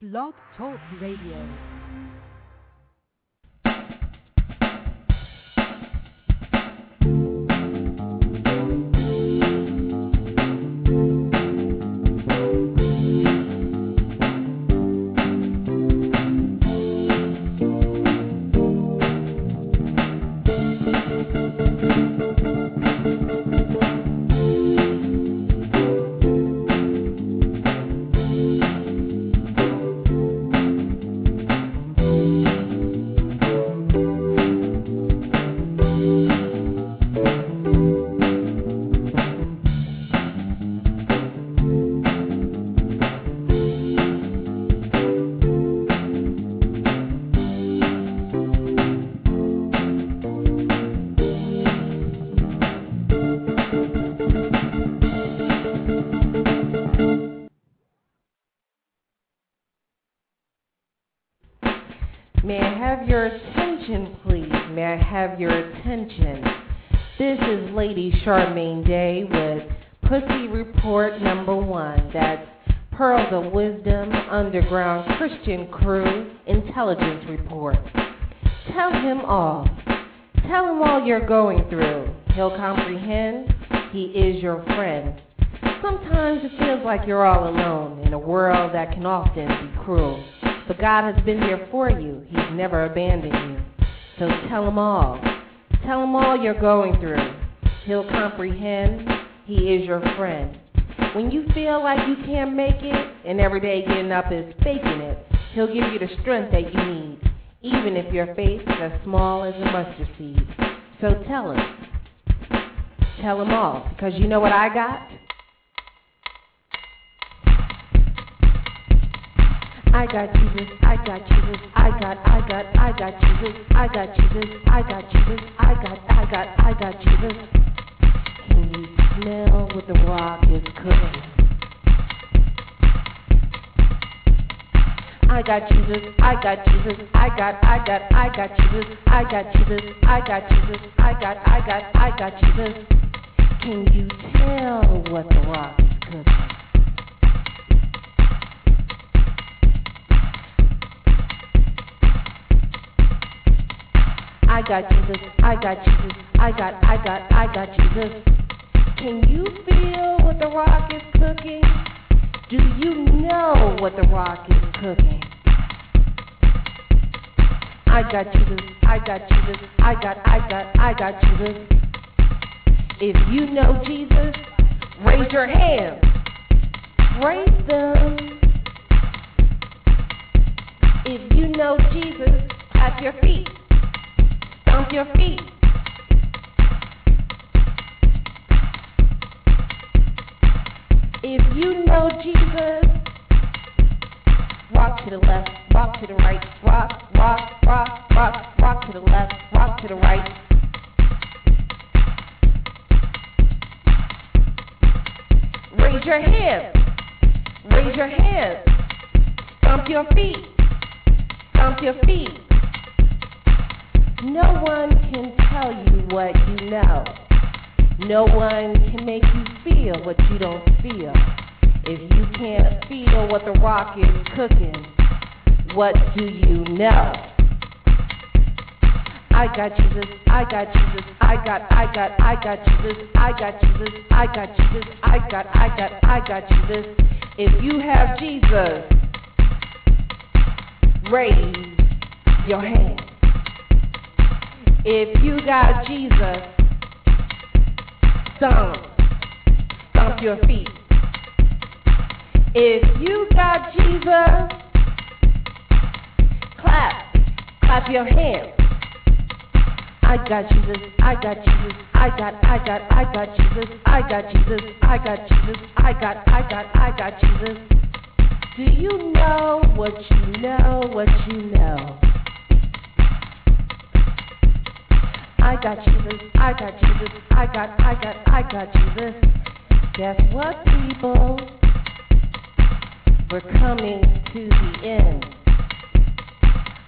Blog Talk Radio. Have your attention? This is Lady Charmaine Day with Pussy Report number one. That's Pearls of Wisdom Underground Christian Crew Intelligence Report. Tell him all. Tell him all you're going through. He'll comprehend. He is your friend. Sometimes it feels like you're all alone in a world that can often be cruel. But God has been here for you. He's never abandoned you. So tell him all. Tell him all you're going through. He'll comprehend. He is your friend. When you feel like you can't make it and every day getting up is faking it, he'll give you the strength that you need, even if your faith is as small as a mustard seed. So tell him. Tell him all, because you know what I got? I got Jesus, I got Jesus, I got, I got, I got Jesus, I got Jesus, I got Jesus, I got, I got, I got Jesus. Can you smell what the rock is cooking? I got Jesus, I got Jesus, I got, I got, I got Jesus, I got Jesus, I got Jesus, I got, I got, I got Jesus. Can you tell what the rock is cooking? I got Jesus, I got Jesus, I got, I got, I got Jesus. Can you feel what the rock is cooking? Do you know what the rock is cooking? I got Jesus, I got Jesus, I got, I got, I got Jesus. If you know Jesus, raise your hands. Raise them. If you know Jesus, clap your feet. Stomp your feet. If you know Jesus, walk to the left, walk to the right, rock, rock, rock, rock, rock to the left, walk to the right. Raise your hands. Raise your hands. Stomp your feet. Stomp your feet. No one can tell you what you know. No one can make you feel what you don't feel. If you can't feel what the rock is cooking, what do you know? I got Jesus, I got Jesus, I got, I got, I got Jesus, I got Jesus, I got Jesus, I got, I got, I got Jesus. If you have Jesus, raise your hand. If you got Jesus, stomp, stomp your feet. If you got Jesus, clap, clap your hands. I got Jesus, I got Jesus, I got, I got, I got Jesus, I got Jesus, I got Jesus, I got, I got, I got Jesus. Do you know what you know, what you know. I got this, I got this, I got, I got, I got this. Guess what, people? We're coming to the end.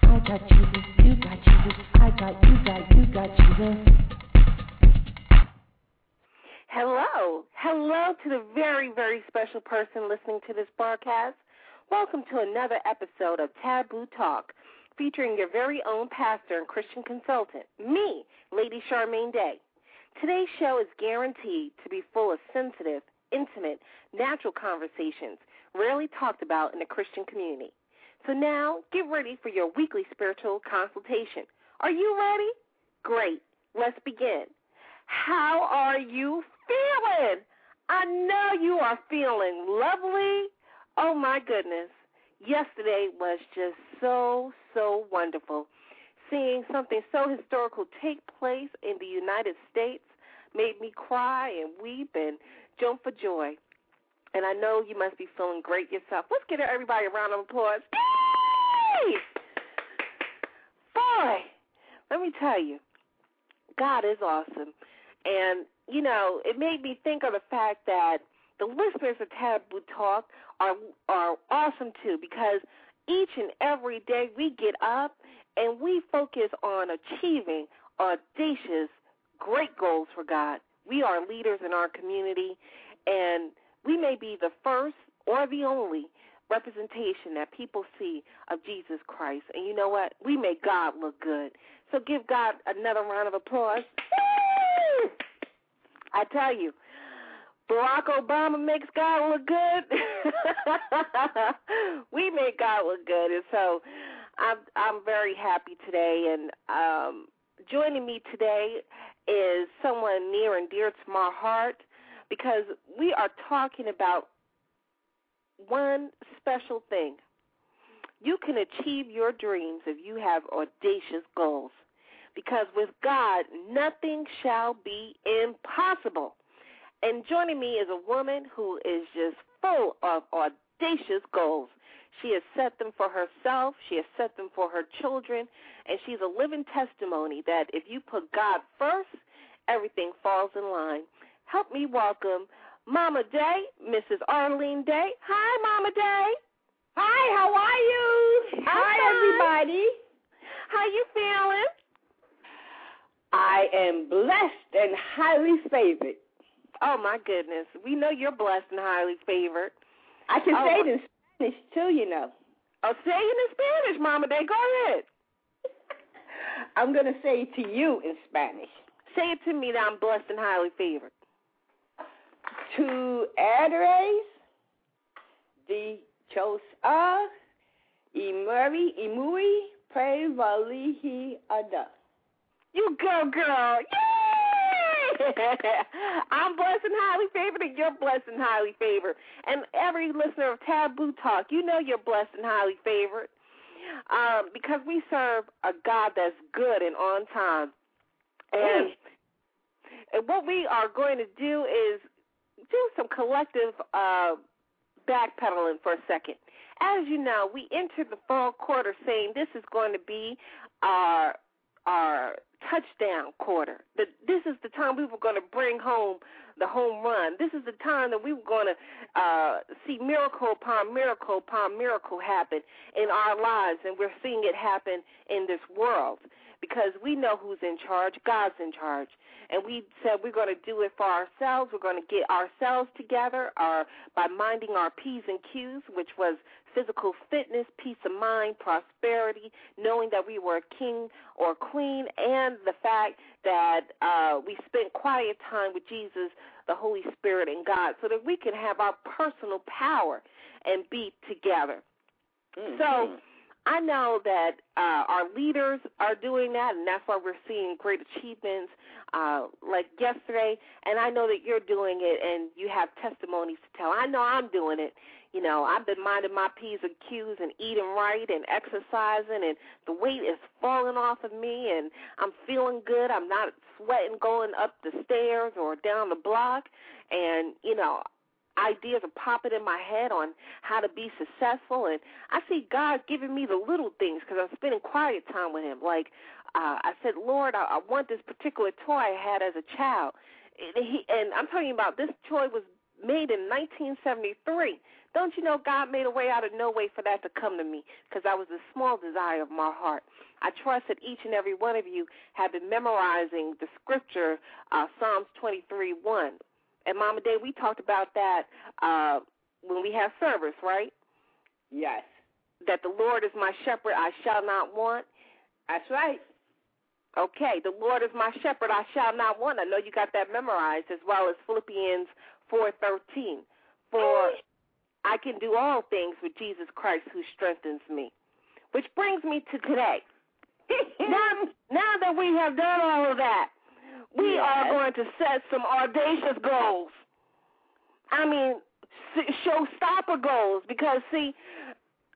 I got this, you got you this, I got, you got, you got this. Hello. Hello to the very, very special person listening to this broadcast. Welcome to another episode of Taboo Talk, featuring your very own pastor and Christian consultant, me, Lady Charmaine Day. Today's show is guaranteed to be full of sensitive, intimate, natural conversations rarely talked about in the Christian community. So now, get ready for your weekly spiritual consultation. Are you ready? Great. Let's begin. How are you feeling? I know you are feeling lovely. Oh my goodness. Yesterday was just so, so wonderful. Seeing something so historical take place in the United States made me cry and weep and jump for joy. And I know you must be feeling great yourself. Let's give everybody a round of applause. Yay! Boy, let me tell you, God is awesome. And, you know, it made me think of the fact that the listeners of Taboo Talk are are awesome too because each and every day we get up and we focus on achieving audacious, great goals for God. We are leaders in our community, and we may be the first or the only representation that people see of Jesus Christ. And you know what? We make God look good. So give God another round of applause. I tell you, Barack Obama makes God look good. we make God look good, and so I'm I'm very happy today. And um, joining me today is someone near and dear to my heart because we are talking about one special thing. You can achieve your dreams if you have audacious goals. Because with God, nothing shall be impossible. And joining me is a woman who is just full of audacious goals. She has set them for herself, she has set them for her children, and she's a living testimony that if you put God first, everything falls in line. Help me welcome Mama Day, Mrs. Arlene Day. Hi, Mama Day. Hi, how are you? Hi, everybody. How you feeling? I am blessed and highly favored. Oh my goodness, we know you're blessed and highly favored. I can Oh. say it in Spanish too, you know. Oh, say it in Spanish, Mama Day. Go ahead. I'm going to say it to you in Spanish. Say it to me that I'm blessed and highly favored. Tu eres dichosa y muy, y muy privilegiada. You go, girl. Yay! I'm blessed and highly favored, and you're blessed and highly favored. And every listener of Taboo Talk, you know you're blessed and highly favored. Um, because we serve a God that's good and on time. And, and what we are going to do is do some collective uh, backpedaling for a second. As you know, we entered the fall quarter saying this is going to be our our touchdown quarter. That this is the time we were going to bring home the home run. This is the time that we were going to uh, see miracle upon miracle upon miracle happen in our lives, and we're seeing it happen in this world because we know who's in charge. God's in charge. And we said we're going to do it for ourselves. We're going to get ourselves together our, by minding our P's and Q's, which was physical fitness, peace of mind, prosperity, knowing that we were a king or queen, and the fact that uh, we spent quiet time with Jesus, the Holy Spirit, and God, so that we can have our personal power and be together. So I know that uh, our leaders are doing that, and that's why we're seeing great achievements uh, like yesterday. And I know that you're doing it, and you have testimonies to tell. I know I'm doing it. You know, I've been minding my P's and Q's and eating right and exercising, and the weight is falling off of me, and I'm feeling good. I'm not sweating going up the stairs or down the block, and you know, ideas are popping in my head on how to be successful, and I see God giving me the little things because I'm spending quiet time with Him. Like uh, I said, Lord, I, I want this particular toy I had as a child, and, he, and I'm talking about this toy was made in 1973. Don't you know God made a way out of no way for that to come to me because that was the small desire of my heart. I trust that each and every one of you have been memorizing the scripture, uh, Psalms 23 1. And Mama Day, we talked about that uh, when we have service, right? Yes. That the Lord is my shepherd, I shall not want. That's right. Okay, the Lord is my shepherd, I shall not want. I know you got that memorized as well as Philippians 4:13. For I can do all things with Jesus Christ who strengthens me. Which brings me to today. now, now that we have done all of that, we yes. are going to set some audacious goals. I mean, showstopper goals because see,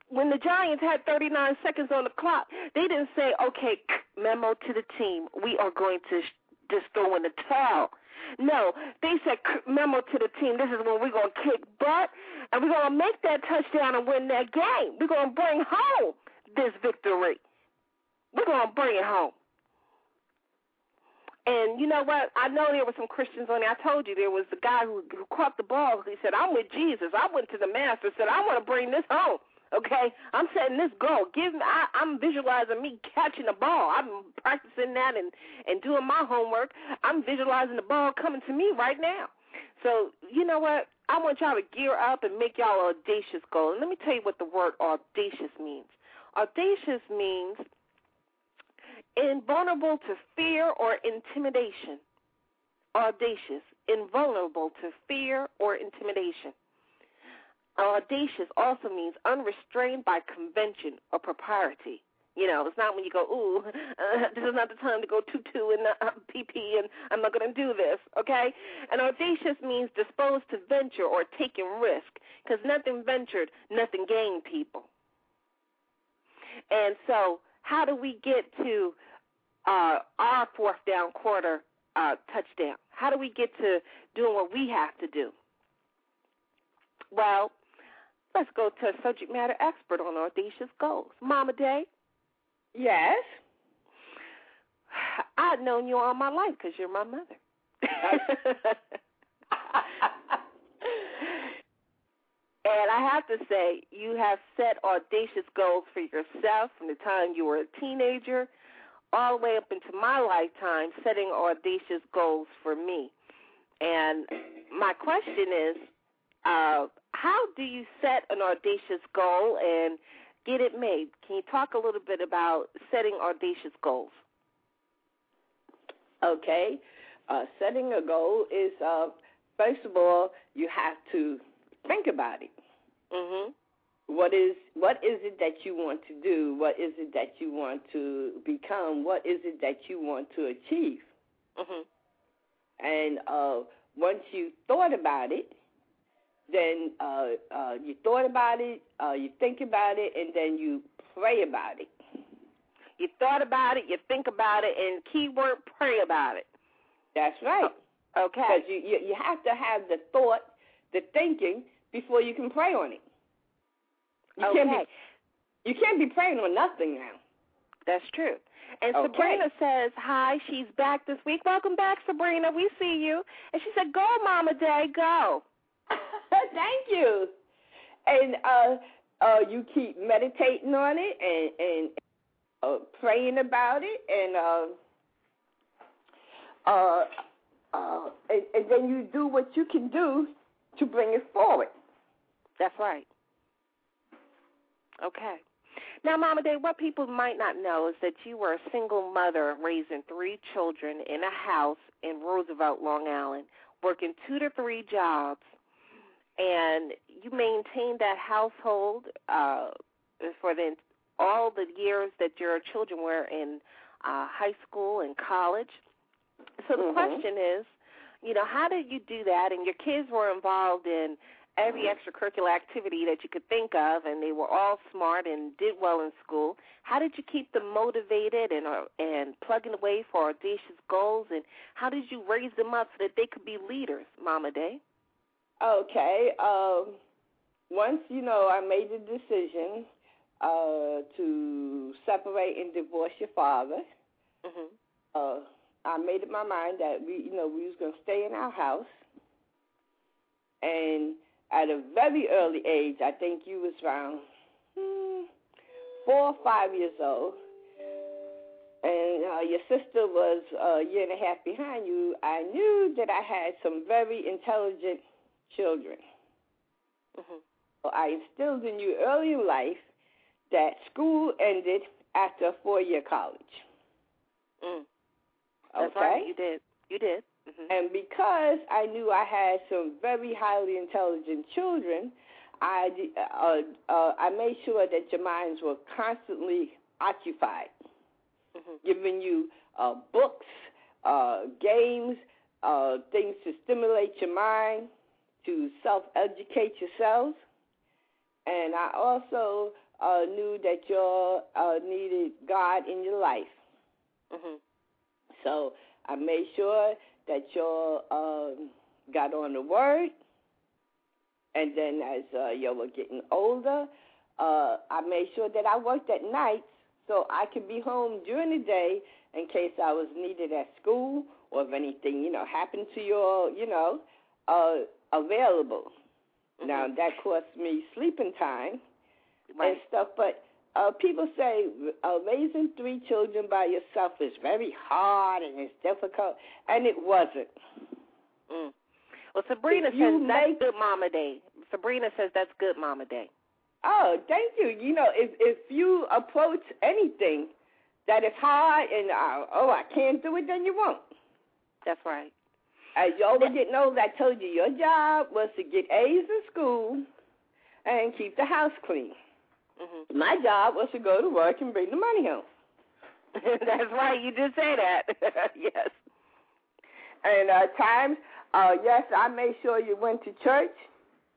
when the Giants had 39 seconds on the clock, they didn't say, "Okay, memo to the team, we are going to just throw in the towel." No, they said memo to the team. This is when we're gonna kick butt, and we're gonna make that touchdown and win that game. We're gonna bring home this victory. We're gonna bring it home. And you know what? I know there were some Christians on there. I told you there was the guy who, who caught the ball. He said, "I'm with Jesus." I went to the master. Said, "I want to bring this home." Okay, I'm setting this goal. Give me. I, I'm visualizing me catching the ball. I'm practicing that and and doing my homework. I'm visualizing the ball coming to me right now. So you know what? I want y'all to gear up and make y'all audacious goal. And let me tell you what the word audacious means. Audacious means invulnerable to fear or intimidation. Audacious, invulnerable to fear or intimidation. Audacious also means unrestrained by convention or propriety. You know, it's not when you go, ooh, uh, this is not the time to go tutu and uh, PP, and I'm not going to do this, okay? And audacious means disposed to venture or taking risk, because nothing ventured, nothing gained, people. And so, how do we get to uh, our fourth down quarter uh, touchdown? How do we get to doing what we have to do? Well, Let's go to a subject matter expert on audacious goals. Mama Day. Yes. I've known you all my life because you're my mother. and I have to say, you have set audacious goals for yourself from the time you were a teenager all the way up into my lifetime, setting audacious goals for me. And my question is, uh, how do you set an audacious goal and get it made? Can you talk a little bit about setting audacious goals? Okay. Uh, setting a goal is, uh, first of all, you have to think about it. Mm-hmm. What is what is it that you want to do? What is it that you want to become? What is it that you want to achieve? Mm-hmm. And uh, once you thought about it, then uh, uh, you thought about it, uh, you think about it, and then you pray about it. You thought about it, you think about it, and keyword pray about it. That's right. Okay. Because you, you you have to have the thought, the thinking before you can pray on it. You okay. can't be you can't be praying on nothing now. That's true. And Okay. Sabrina says, Hi, she's back this week. Welcome back, Sabrina. We see you. And she said, Go, Mama Day, go. Thank you. And uh, uh, you keep meditating on it and and uh, praying about it, and uh, uh, uh, and, and then you do what you can do to bring it forward. That's right. Okay. Now, Mama Day, what people might not know is that you were a single mother raising three children in a house in Roosevelt, Long Island, working two to three jobs, and you maintained that household uh, for the all the years that your children were in uh, high school and college. So the Mhm. question is, you know, how did you do that? And your kids were involved in every extracurricular activity that you could think of, and they were all smart and did well in school. How did you keep them motivated and uh, and plugging away for audacious goals? And how did you raise them up so that they could be leaders, Mama Day? Okay. Um, once you know, I made the decision uh, to separate and divorce your father. Mhm. Uh, I made up my mind that we, you know, we was gonna stay in our house. And at a very early age, I think you was around hmm, four or five years old, and uh, your sister was a year and a half behind you. I knew that I had some very intelligent children. Mhm. So I instilled in you early in life that school ended after a four-year college. Mm. Okay. That's right. You did. You did. Mhm. And because I knew I had some very highly intelligent children, I uh, uh, I made sure that your minds were constantly occupied, Mhm. giving you uh, books, uh, games, uh, things to stimulate your mind, to self-educate yourselves. And I also uh, knew that you uh, needed God in your life. Mhm. So I made sure that you um, got on the word, and then as uh, you were getting older, uh, I made sure that I worked at night so I could be home during the day in case I was needed at school or if anything you know happened to you, all, you know, uh, available. Now that cost me sleeping time Right. and stuff. But uh, people say uh, raising three children by yourself is very hard and it's difficult, and it wasn't. Mm. Well, Sabrina If says that's make- good Mama Day. Sabrina says that's good Mama Day. Oh, thank you. You know, if if you approach anything that is hard and uh, oh I can't do it, then you won't. That's right. As y'all were getting old, I told you your job was to get A's in school and keep the house clean. Mhm. My job was to go to work and bring the money home. that's right. You did say that. yes. And uh, times, uh, yes, I made sure you went to church,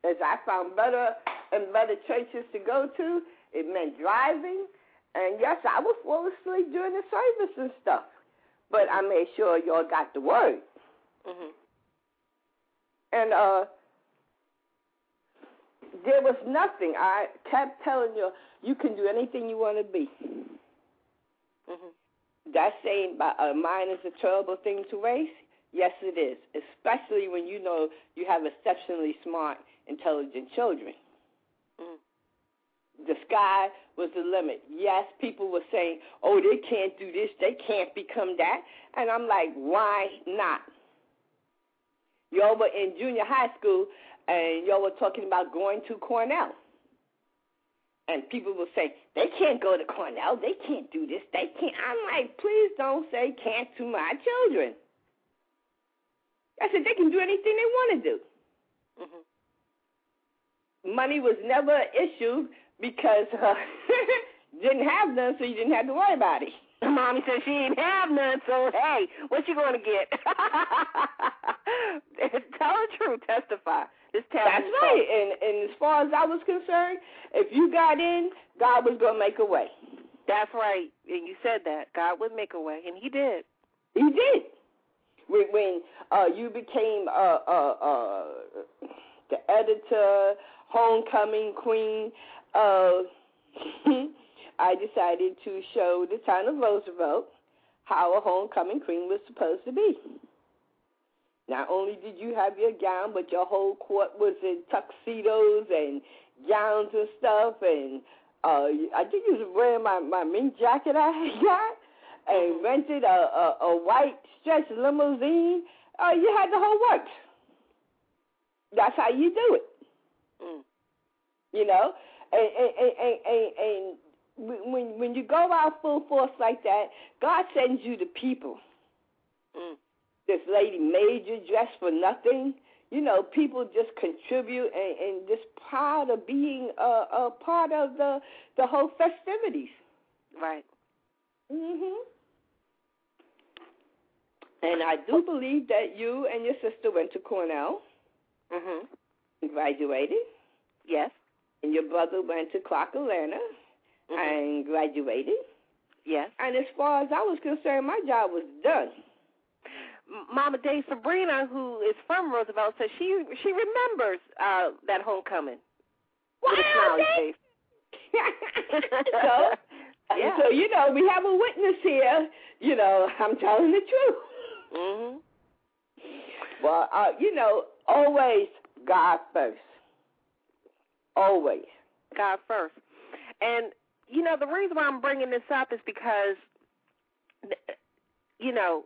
as I found better and better churches to go to. It meant driving, and yes, I would fall asleep during the service and stuff. But I made sure y'all got the word. Mhm. And uh, there was nothing. I kept telling you, you can do anything you want to be. Mhm. That saying, a mind is a terrible thing to raise. Yes, it is, especially when you know you have exceptionally smart, intelligent children. Mm. The sky was the limit. Yes, people were saying, "Oh, they can't do this, they can't become that," and I'm like, "Why not?" Y'all were in junior high school, and y'all were talking about going to Cornell. And people will say, they can't go to Cornell. They can't do this. They can't. I'm like, please don't say can't to my children. I said, they can do anything they want to do. Mhm. Money was never an issue because uh, didn't have none, so you didn't have to worry about it. Mommy said she ain't have none, so hey, what you gonna get? Tell the truth, testify. This That's right. And and as far as I was concerned, if you got in, God was gonna make a way. That's right. And you said that God would make a way, and He did. He did. When when uh, you became uh, uh, uh, the editor, homecoming queen, uh, I decided to show the town of Roosevelt how a homecoming queen was supposed to be. Not only did you have your gown, but your whole court was in tuxedos and gowns and stuff. And uh, I think you was wearing my my mink jacket I had got, and rented a, a a white stretch limousine. Uh, you had the whole works. That's how you do it Mm. you know and and, and, and, and when when you go out full force like that god sends you the people Mm. this lady made you dress for nothing you know people just contribute and, and just proud of being a, a part of the the whole festivities Right. mhm and i do believe that you and your sister went to cornell Mhm. graduated Yes. and your brother went to clark atlanta Mhm. and graduated Yes. And as far as I was concerned, my job was done. Mama Day Sabrina, who is from Roosevelt, says she she remembers uh that homecoming. Wow, with a smiley they- face. so, Yeah. so you know, we have a witness here. You know, I'm telling the truth. Mhm. Well, uh, you know, always God first. Always. God first. And you know the reason why I'm bringing this up is because you know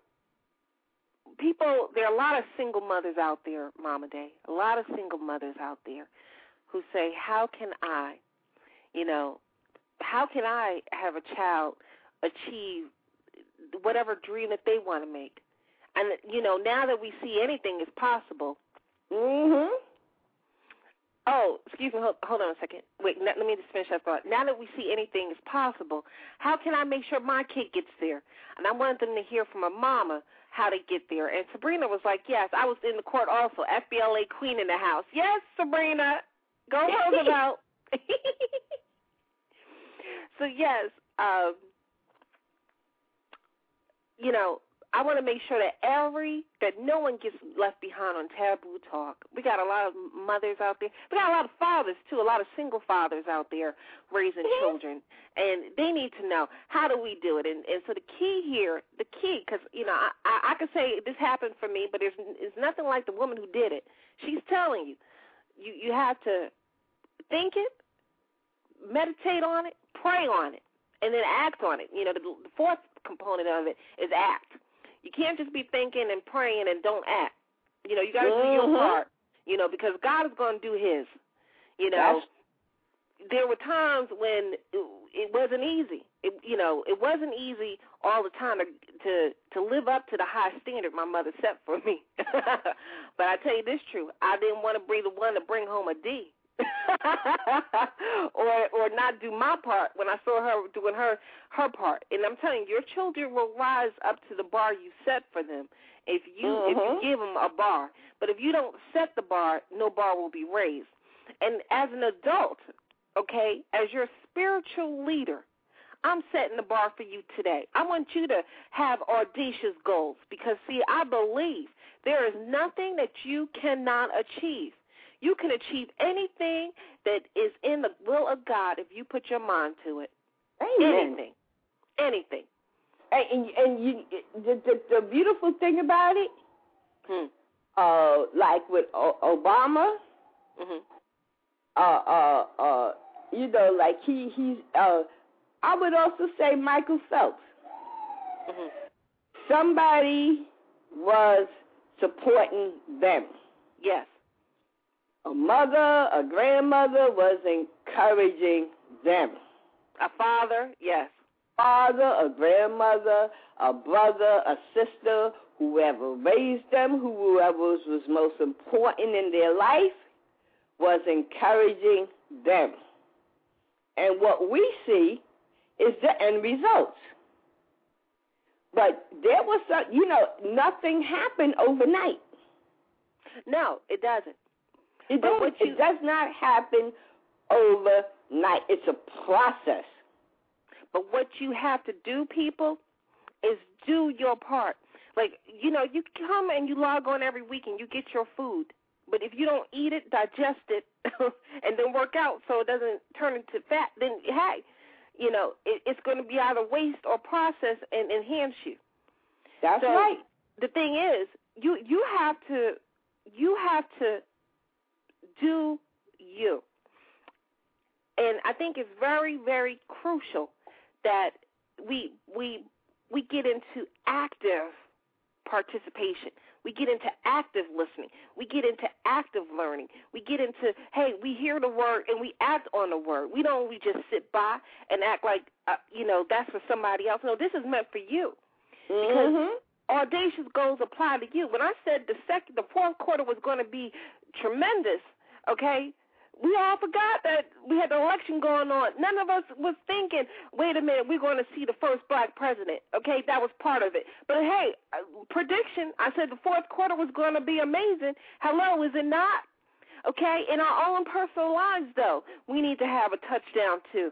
people there are a lot of single mothers out there, Mama Day. A lot of single mothers out there who say, "How can I, you know, how can I have a child achieve whatever dream that they want to make?" And you know, now that we see anything is possible, Mhm. Oh, excuse me. Hold, hold on a second. Wait, let, let me just finish that thought. Now that we see anything is possible, how can I make sure my kid gets there? And I wanted them to hear from a mama how to get there. And Sabrina was like, "Yes, I was in the court also. FBLA queen in the house. Yes, Sabrina, go Roosevelt." so yes, um, you know, I want to make sure that every that no one gets left behind on Taboo Talk. We got a lot of mothers out there. We got a lot of fathers too. A lot of single fathers out there raising mm-hmm. children, and they need to know how do we do it. And and so the key here, the key, because you know I, I I could say this happened for me, but there's it's nothing like the woman who did it. She's telling you, you you have to think it, meditate on it, pray on it, and then act on it. You know, the, the fourth component of it is act. You can't just be thinking and praying and don't act. You know, you got to do your Mhm. part. You know, because God is going to do His. You know, there were times when it, it wasn't easy. It, you know, it wasn't easy all the time to to to live up to the high standard my mother set for me. but I tell you this true, I didn't want to be the one to bring home a D. or or not do my part when I saw her doing her her part. And I'm telling you, your children will rise up to the bar you set for them if you if Mhm. you give them a bar. But if you don't set the bar, no bar will be raised. And as an adult, okay, as your spiritual leader, I'm setting the bar for you today. I want you to have audacious goals because, see, I believe there is nothing that you cannot achieve. You can achieve anything that is in the will of God if you put your mind to it. Amen. Anything. Anything. And, and, and you, the, the the beautiful thing about it, Hmm. uh, like with o- Obama, Mhm. uh, uh, uh, you know, like he he's, uh, I would also say Michael Phelps. Mhm. Somebody was supporting them. Yes. A mother, a grandmother was encouraging them. A father. Yes. father, a grandmother, a brother, a sister, whoever raised them, whoever was, most important in their life, was encouraging them. And what we see is the end results. But there was some, you know, nothing happened overnight. No, it doesn't. It, But don't, oh, what you- it does not happen overnight. It's a process. But what you have to do, people, is do your part. Like, you know, you come and you log on every week and you get your food. But if you don't eat it, digest it, and then work out so it doesn't turn into fat, then hey, you know, it, it's going to be either waste or process and enhance you. That's So, right. The thing is, you you have to you have to do you. And I think it's very very crucial that we we we get into active participation. We get into active listening. We get into active learning. We get into hey, we hear the word and we act on the word. We don't we just sit by and act like uh, you know that's for somebody else. No, this is meant for you because Mhm. audacious goals apply to you. When I said the second, the fourth quarter was going to be tremendous, okay, we all forgot that we had the election going on. None of us was thinking, wait a minute, we're going to see the first black president. Okay, that was part of it. But hey, uh, prediction, I said the fourth quarter was going to be amazing. Hello, is it not? Okay, in our own personal lives, though, we need to have a touchdown too.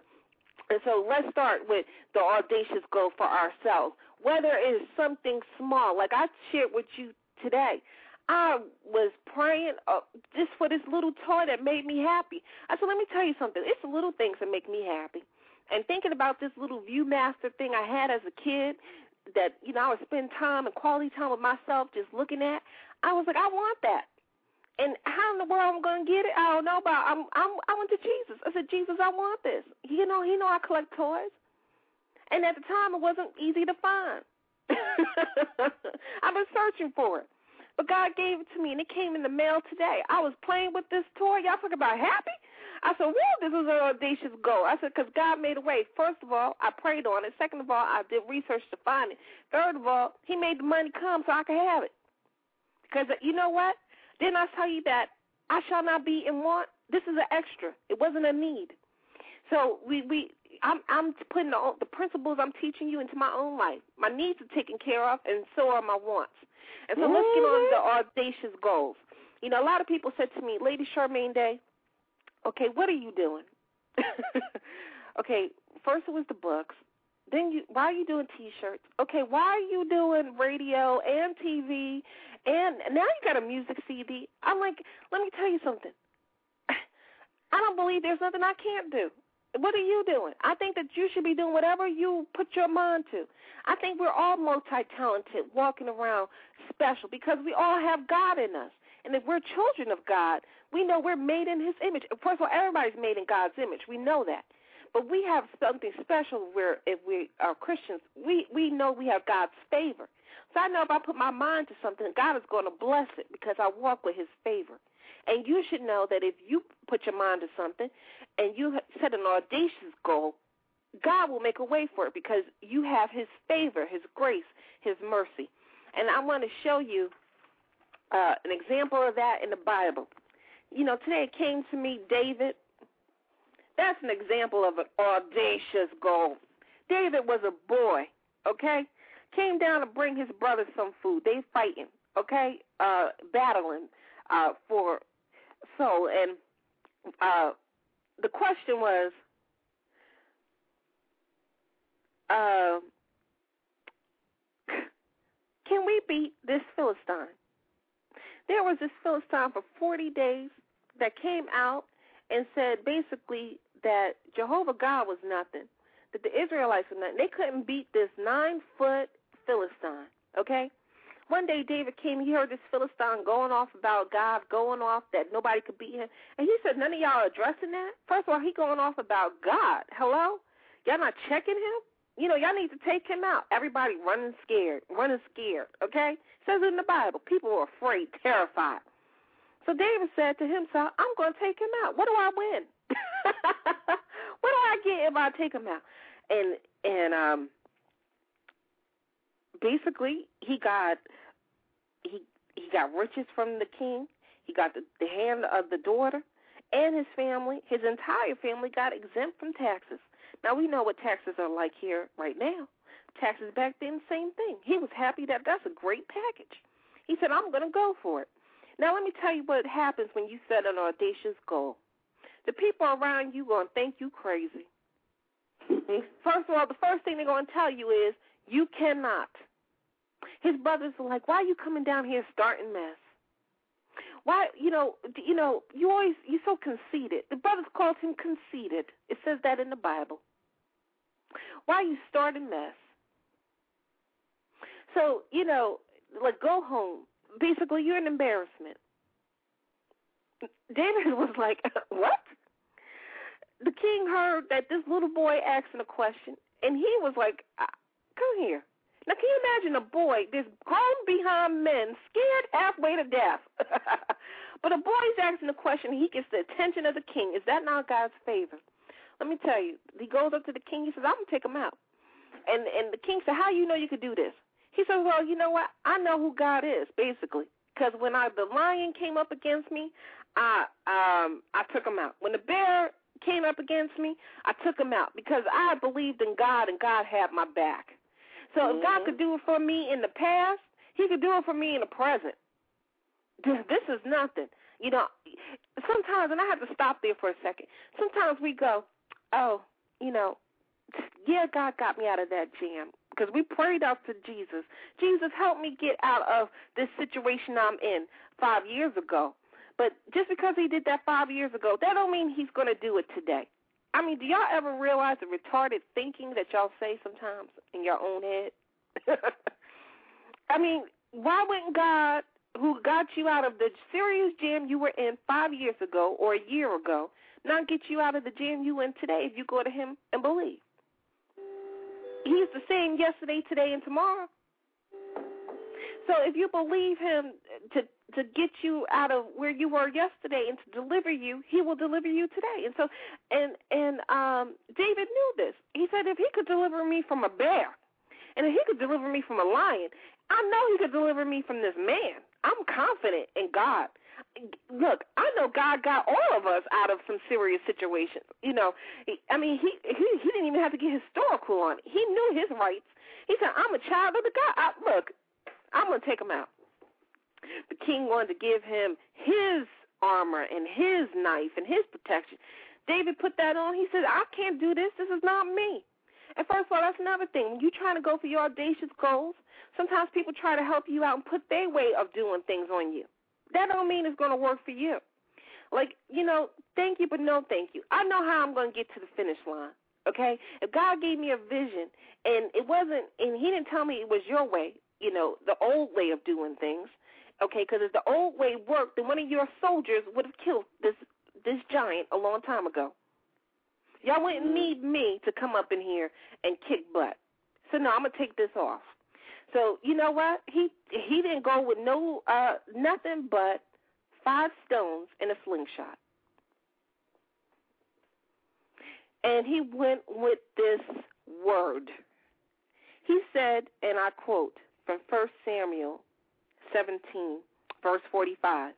And so let's start with the audacious goal for ourselves. Whether it is something small, like I shared with you today, I was praying uh, just for this little toy that made me happy. I said, let me tell you something. It's the little things that make me happy. And thinking about this little ViewMaster thing I had as a kid, that you know I would spend time and quality time with myself just looking at. I was like, I want that. And how in the world I'm gonna get it? I don't know, but I'm I'm I went to Jesus. I said, Jesus, I want this. You know, he know I collect toys. And at the time, it wasn't easy to find. I've been searching for it. But God gave it to me, and it came in the mail today. I was playing with this toy. Y'all talking about happy? I said, whoa, this is an audacious goal. I said, because God made a way. First of all, I prayed on it. Second of all, I did research to find it. Third of all, He made the money come so I could have it. Because uh, you know what? Didn't I tell you that I shall not be in want? This is an extra. It wasn't a need. So we we I'm I'm putting the, the principles I'm teaching you into my own life. My needs are taken care of, and so are my wants. And so mm-hmm. let's get on to the audacious goals. You know, a lot of people said to me, Lady Charmaine Day, okay, what are you doing? okay, first it was the books. Then you, why are you doing T-shirts? Okay, why are you doing radio and TV? And now you got a music CD. I'm like, let me tell you something. I don't believe there's nothing I can't do. What are you doing? I think that you should be doing whatever you put your mind to. I think we're all multi talented, walking around special because we all have God in us. And if we're children of God, we know we're made in His image. First of all, everybody's made in God's image. We know that. But we have something special where if we are Christians, we, we know we have God's favor. So I know if I put my mind to something, God is going to bless it because I walk with His favor. And you should know that if you put your mind to something and you set an audacious goal, God will make a way for it because you have His favor, His grace, His mercy. And I want to show you uh, an example of that in the Bible. You know, today it came to me, David. That's an example of an audacious goal. David was a boy, okay? Came down to bring his brother some food. They fighting, okay? Uh, battling uh, for Saul. And uh, the question was, uh, can we beat this Philistine? There was this Philistine for 40 days that came out and said basically that Jehovah God was nothing, that the Israelites were nothing. They couldn't beat this nine foot Philistine, okay? One day David came, he heard this Philistine going off about God, going off that nobody could beat him. And he said, None of y'all are addressing that? First of all, he going off about God. Hello? Y'all not checking him? You know, y'all need to take him out. Everybody running scared, running scared, okay? It says in the Bible, people are afraid, terrified. So David said to himself, I'm going to take him out. What do I win? what do I get if I take him out? And and um basically he got he he got riches from the king. He got the, the hand of the daughter and his family. His entire family got exempt from taxes. Now we know what taxes are like here right now. Taxes back then, same thing. He was happy that that's a great package. He said, I'm going to go for it. Now let me tell you what happens when you set an audacious goal. The people around you going to think you crazy. first of all, the first thing they're going to tell you is you cannot. His brothers were like, "Why are you coming down here starting mess? Why, you know, you know, you always you're so conceited." The brothers called him conceited. It says that in the Bible. Why are you starting mess? So, you know, like go home. Basically, you're an embarrassment. David was like, "What?" The king heard that this little boy asking a question, and he was like, uh, "Come here." Now, can you imagine a boy, this grown behind men, scared halfway to death? but a boy's asking the question, he gets the attention of the king. Is that not God's favor? Let me tell you. He goes up to the king. He says, "I'm gonna take him out." And and the king said, "How do you know you could do this?" He says, "Well, you know what? I know who God is, basically, because when I the lion came up against me, I um I took him out. When the bear came up against me, I took him out because I believed in God and God had my back." So mm-hmm. if God could do it for me in the past, He could do it for me in the present. This is nothing. You know, sometimes, and I have to stop there for a second. Sometimes we go, oh, you know, Yeah, God got me out of that jam because we prayed out to Jesus. Jesus, help me get out of this situation I'm in five years ago. But just because he did that five years ago, that don't mean he's going to do it today. I mean, do y'all ever realize the retarded thinking that y'all say sometimes in your own head? I mean, why wouldn't God, who got you out of the serious jam you were in five years ago or a year ago, not get you out of the jam you in today if you go to Him and believe? He's the same yesterday, today, and tomorrow. So if you believe Him to to get you out of where you were yesterday and to deliver you, He will deliver you today. And so, and and um, David knew this. He said, if He could deliver me from a bear, and if He could deliver me from a lion, I know He could deliver me from this man. I'm confident in God. Look, I know God got all of us out of some serious situations. You know, I mean, he he he didn't even have to get historical on it. He knew his rights. He said, "I'm a child of the God." I, look, I'm gonna take him out. The king wanted to give him his armor and his knife and his protection. David put that on. He said, "I can't do this. This is not me." And first of all, that's another thing. When you're trying to go for your audacious goals, sometimes people try to help you out and put their way of doing things on you. That don't mean it's going to work for you. Like, you know, thank you, but no thank you. I know how I'm going to get to the finish line. Okay? If God gave me a vision and it wasn't, and He didn't tell me it was your way, you know, the old way of doing things, okay, because if the old way worked, then one of your soldiers would have killed this this giant a long time ago. Y'all wouldn't mm-hmm. need me to come up in here and kick butt. So no, I'm gonna take this off. So you know what? He he didn't go with no uh nothing but five stones and a slingshot. And he went with this word. He said, and I quote from First Samuel 17, verse 45.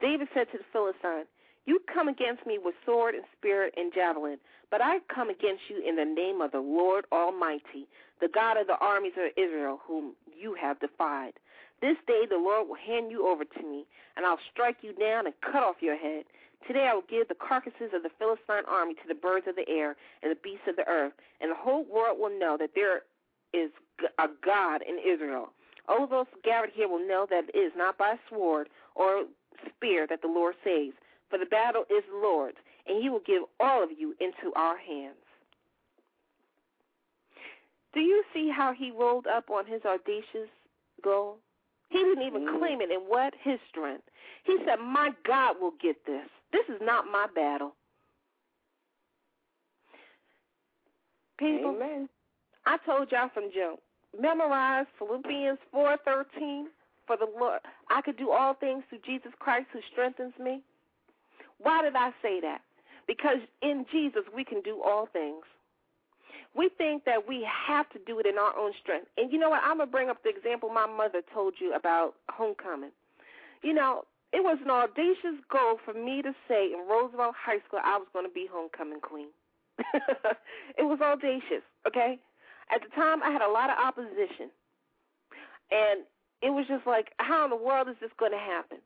David said to the Philistine, You come against me with sword and spear and javelin, but I come against you in the name of the Lord Almighty, the God of the armies of Israel, whom you have defied. This day the Lord will hand you over to me, and I'll strike you down and cut off your head. Today I will give the carcasses of the Philistine army to the birds of the air and the beasts of the earth, and the whole world will know that there is a God in Israel. All those gathered here will know that it is not by sword or spear that the Lord saves, for the battle is the Lord's, and he will give all of you into our hands. Do you see how he rolled up on his audacious goal? He didn't even mm. claim it in what? His strength. He said, My God will get this. This is not my battle. People, Amen. I told y'all from jump, memorize Philippians 4:13 for the Lord. I could do all things through Jesus Christ who strengthens me. Why did I say that? Because in Jesus we can do all things. We think that we have to do it in our own strength. And you know what? I'm going to bring up the example my mother told you about homecoming. You know, it was an audacious goal for me to say in Roosevelt High School I was going to be homecoming queen. it was audacious, okay? At the time, I had a lot of opposition. And it was just like, how in the world is this going to happen?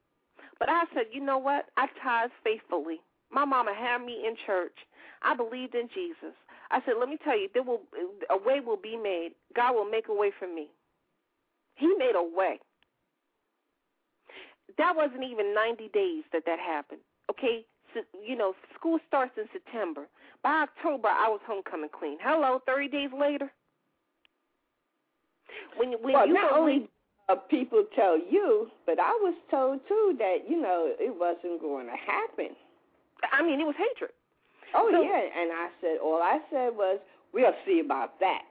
But I said, you know what? I tithe faithfully. My mama had me in church. I believed in Jesus. I said, let me tell you, there will a way will be made. God will make a way for me. He made a way. That wasn't even 90 days that that happened. Okay, so, you know, school starts in September. By October, I was homecoming queen. Hello, 30 days later. When when well, you not only uh, people tell you, but I was told too that you know it wasn't going to happen. I mean, it was hatred. Oh so, yeah, and I said all I said was we'll see about that.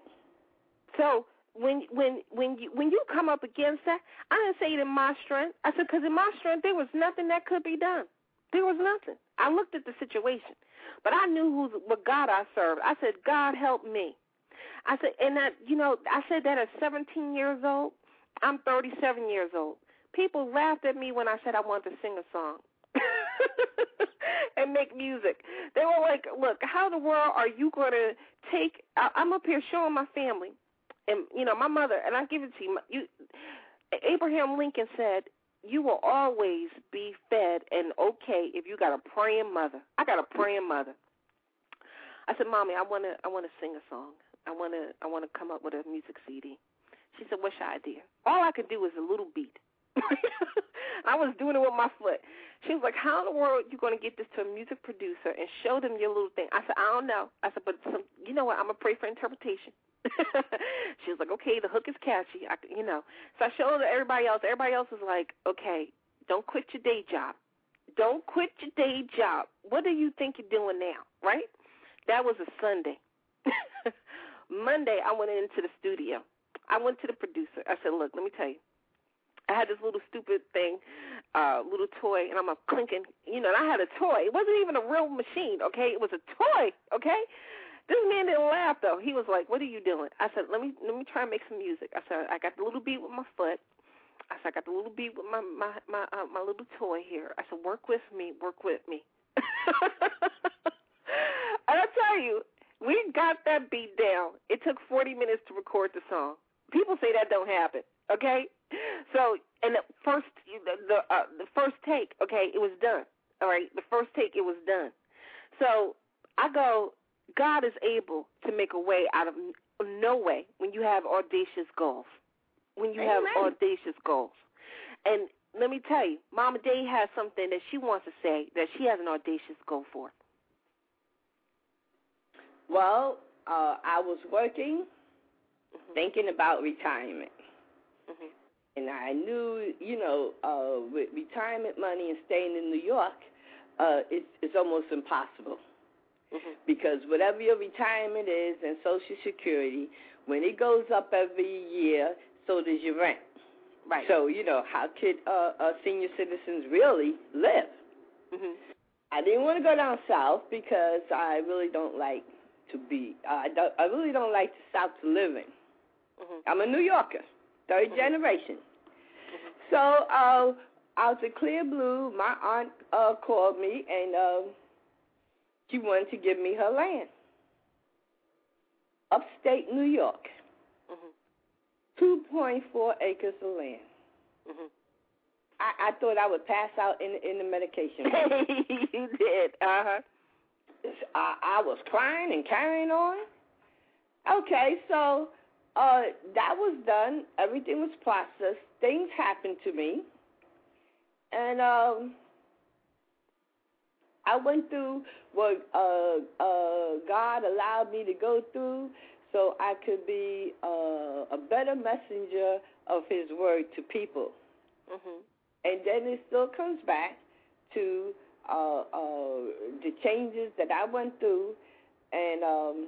So when when when you when you come up against that, I didn't say it in my strength. I said because in my strength there was nothing that could be done. There was nothing. I looked at the situation, but I knew who what God I served. I said, God help me. I said, and that you know, I said that at 17 years old. I'm 37 years old. People laughed at me when I said I wanted to sing a song and make music. They were like, "Look, how in the world are you going to take?" I'm up here showing my family, and you know, my mother, and I give it to you. You, Abraham Lincoln said, "You will always be fed and okay if you got a praying mother." I got a praying mother. I said, "Mommy, I want to, I want to sing a song." I want to I want to come up with a music CD. She said, "What's your idea?" All I could do was a little beat. I was doing it with my foot. She was like, "How in the world are you going to get this to a music producer and show them your little thing?" I said, "I don't know." I said, "But some, you know what? I'm gonna pray for interpretation." she was like, "Okay, the hook is catchy, I, you know." So I showed everybody else. Everybody else was like, "Okay, don't quit your day job. Don't quit your day job. What do you think you're doing now?" Right? That was a Sunday. Monday, I went into the studio. I went to the producer. I said, "Look, let me tell you. I had this little stupid thing, uh, little toy, and I'm a clinking, you know, and I had a toy. It wasn't even a real machine, okay? It was a toy, okay? This man didn't laugh though. He was like, "What are you doing?" I said, "Let me let me try and make some music." I said, "I got the little beat with my foot. I said, I got the little beat with my my my uh, my little toy here." I said, "Work with me, work with me." and I tell you, we got that beat down. It took 40 minutes to record the song. People say that don't happen, okay? So, and the first the the, uh, the first take, okay, it was done. All right, the first take, it was done. So I go, God is able to make a way out of no way when you have audacious goals. When you Amen. have audacious goals, and let me tell you, Mama Day has something that she wants to say that she has an audacious goal for. Well, uh, I was working, thinking about retirement. Mhm. And I knew, you know, uh, with retirement money and staying in New York, uh, it's, it's almost impossible. Mhm. Because whatever your retirement is and Social Security, when it goes up every year, so does your rent. Right. So, you know, how could uh, uh, senior citizens really live? Mhm. I didn't want to go down south because I really don't like to be. I don't, I really don't like the South living. Mhm. I'm a New Yorker, 3rd Mhm. generation. So uh, out of clear blue, my aunt uh, called me and uh, she wanted to give me her land, upstate New York, Mhm. 2.4 acres of land. Mhm. I, I thought I would pass out in in the medication. you did. Uh huh. I, I was crying and carrying on. Okay, so uh, that was done. Everything was processed. Things happened to me, and um, I went through what uh, uh, God allowed me to go through, so I could be uh, a better messenger of His word to people. Mhm. And then it still comes back to uh, uh, the changes that I went through, and um,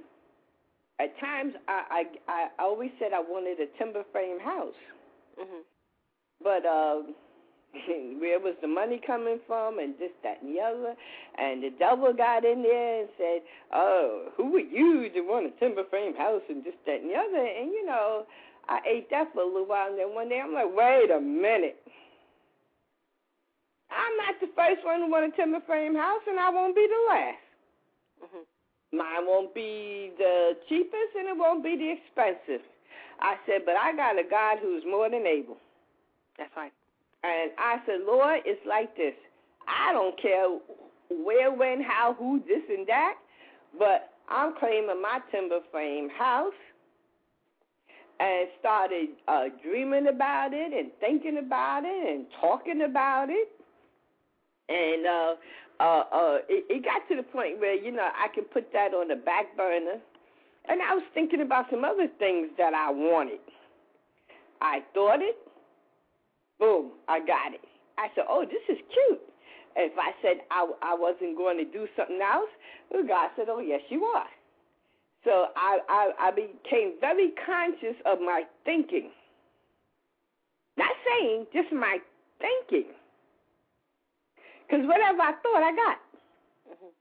at times I, I I always said I wanted a timber frame house, Mhm. but uh, where was the money coming from, and this, that, and the other, and the devil got in there and said, "Oh, who are you to want a timber frame house and this, that, and the other?" And you know, I ate that for a little while, and then one day I'm like, "Wait a minute." I'm not the first one who want a timber frame house, and I won't be the last. Mhm. Mine won't be the cheapest, and it won't be the expensive. I said, but I got a God who's more than able. That's right. And I said, Lord, it's like this. I don't care where, when, how, who, this and that, but I'm claiming my timber frame house and started uh, dreaming about it and thinking about it and talking about it. And uh, uh, uh, it, it got to the point where, you know, I could put that on the back burner. And I was thinking about some other things that I wanted. I thought it, boom, I got it. I said, oh, this is cute. If I said I, I wasn't going to do something else, well, God said, oh, yes, you are. So I, I, I became very conscious of my thinking. Not saying, just my thinking. Because whatever I thought, I got. Mhm.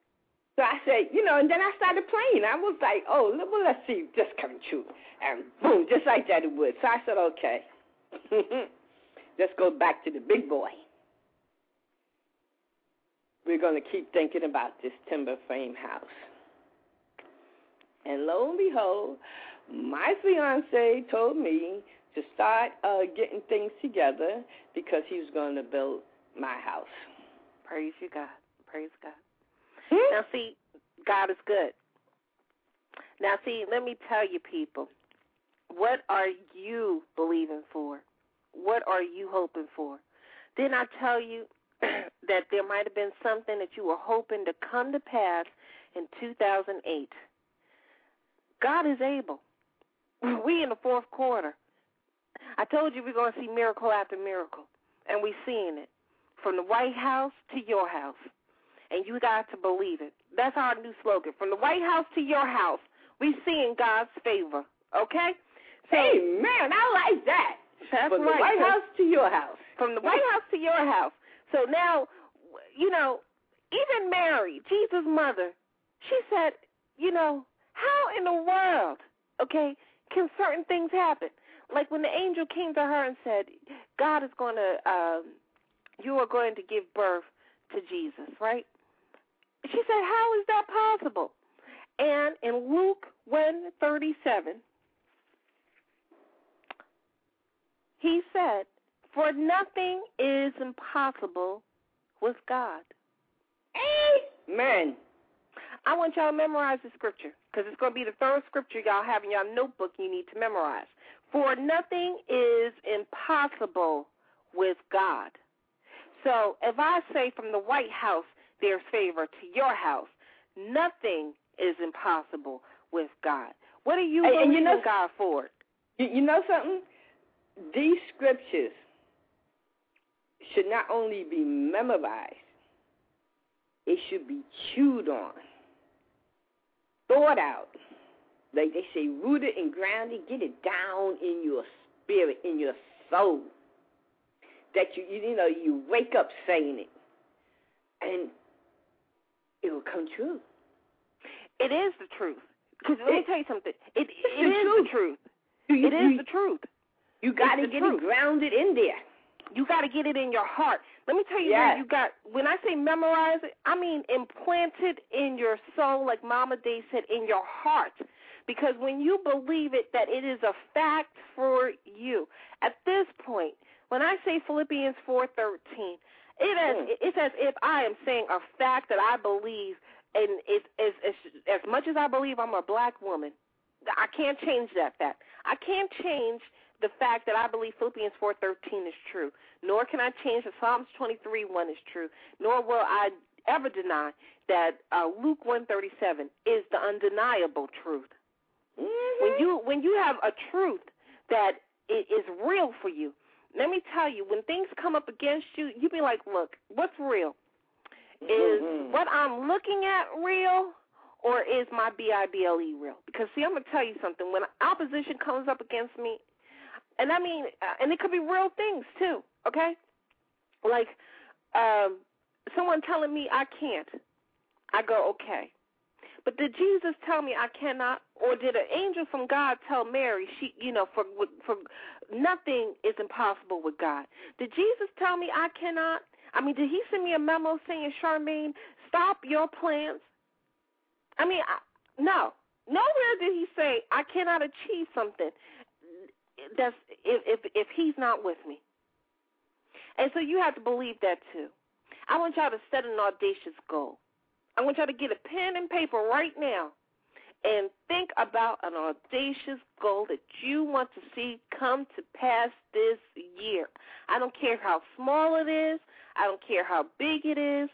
So I said, you know, and then I started playing. I was like, oh, well, let's see this comes true. And boom, just like that it would. So I said, okay, let's go back to the big boy. We're going to keep thinking about this timber frame house. And lo and behold, my fiance told me to start uh, getting things together because he was going to build my house. Praise you, God. Praise God. Hmm? Now, see, God is good. Now, see, let me tell you, people, what are you believing for? What are you hoping for? Didn't I tell you that there might have been something that you were hoping to come to pass in 2008? God is able. We in the fourth quarter. I told you we're going to see miracle after miracle, and we're seeing it from the White House to your house, and you got to believe it. That's our new slogan: from the White House to your house. We seeing God's favor. Okay. So, Amen. I like that. That's from right. the White House to your house. From the White House to your house. So now, you know, even Mary, Jesus' mother, she said, you know, how in the world, okay, can certain things happen? Like when the angel came to her and said, God is going to, um, you are going to give birth to Jesus, right? She said, how is that possible? And in Luke 137, he said, For nothing is impossible with God. Amen. I want y'all to memorize the scripture because it's going to be the third scripture y'all have in your notebook you need to memorize. For nothing is impossible with God. So if I say from the White House there's favor to your house, nothing is impossible with God. What are you believing you know- God for? You, you know something? These scriptures should not only be memorized, it should be chewed on, thought out. Like they say, rooted and grounded, get it down in your spirit, in your soul. That you, you, know, you wake up saying it, and it will come true. It is the truth. Because let me tell you something. It it is truth. the truth. You, It is you, the truth. you got to get truth. it grounded in there. You got to get it in your heart. Let me tell you Yes. you got. When I say memorize it, I mean implanted in your soul, like Mama Day said, in your heart. Because when you believe it, that it is a fact for you. At this point, when I say Philippians four thirteen, it is Mm. it's as if I am saying a fact that I believe, and it's as as as much as I believe I'm a black woman. I can't change that fact. I can't change the fact that I believe Philippians 4:13 is true. Nor can I change that Psalms 23 1 is true. Nor will I ever deny that uh, Luke 137 is the undeniable truth. Mm-hmm. When you when you have a truth that i- real for you, let me tell you, when things come up against you, you be like, look, what's real? Is Mhm. what I'm looking at real, or is my B I B L E real? Because see, I'm gonna tell you something. When opposition comes up against me, and I mean, uh, and it could be real things too. Okay, like um, someone telling me I can't, I go okay. But did Jesus tell me I cannot, or did an angel from God tell Mary she, you know, for for nothing is impossible with God? Did Jesus tell me I cannot? I mean, did he send me a memo saying, Charmaine, stop your plans? I mean, I, no. Nowhere did he say I cannot achieve something that's if if if he's not with me. And so you have to believe that too. I want y'all to set an audacious goal. I want y'all to get a pen and paper right now and think about an audacious goal that you want to see come to pass this year. I don't care how small it is, I don't care how big it is.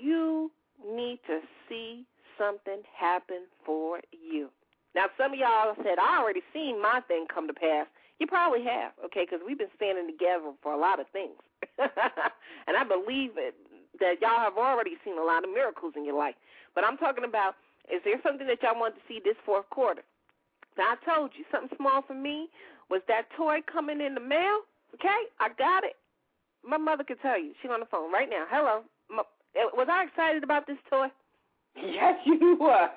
You need to see something happen for you. Now, some of y'all said, I already seen my thing come to pass. You probably have, okay, because we've been standing together for a lot of things. and I believe it, that y'all have already seen a lot of miracles in your life. But I'm talking about, is there something that y'all want to see this fourth quarter? Now, I told you, something small for me was that toy coming in the mail, okay? I got it. My mother could tell you. She's on the phone right now. Hello. My, eh, was I excited about this toy? Yes, you were.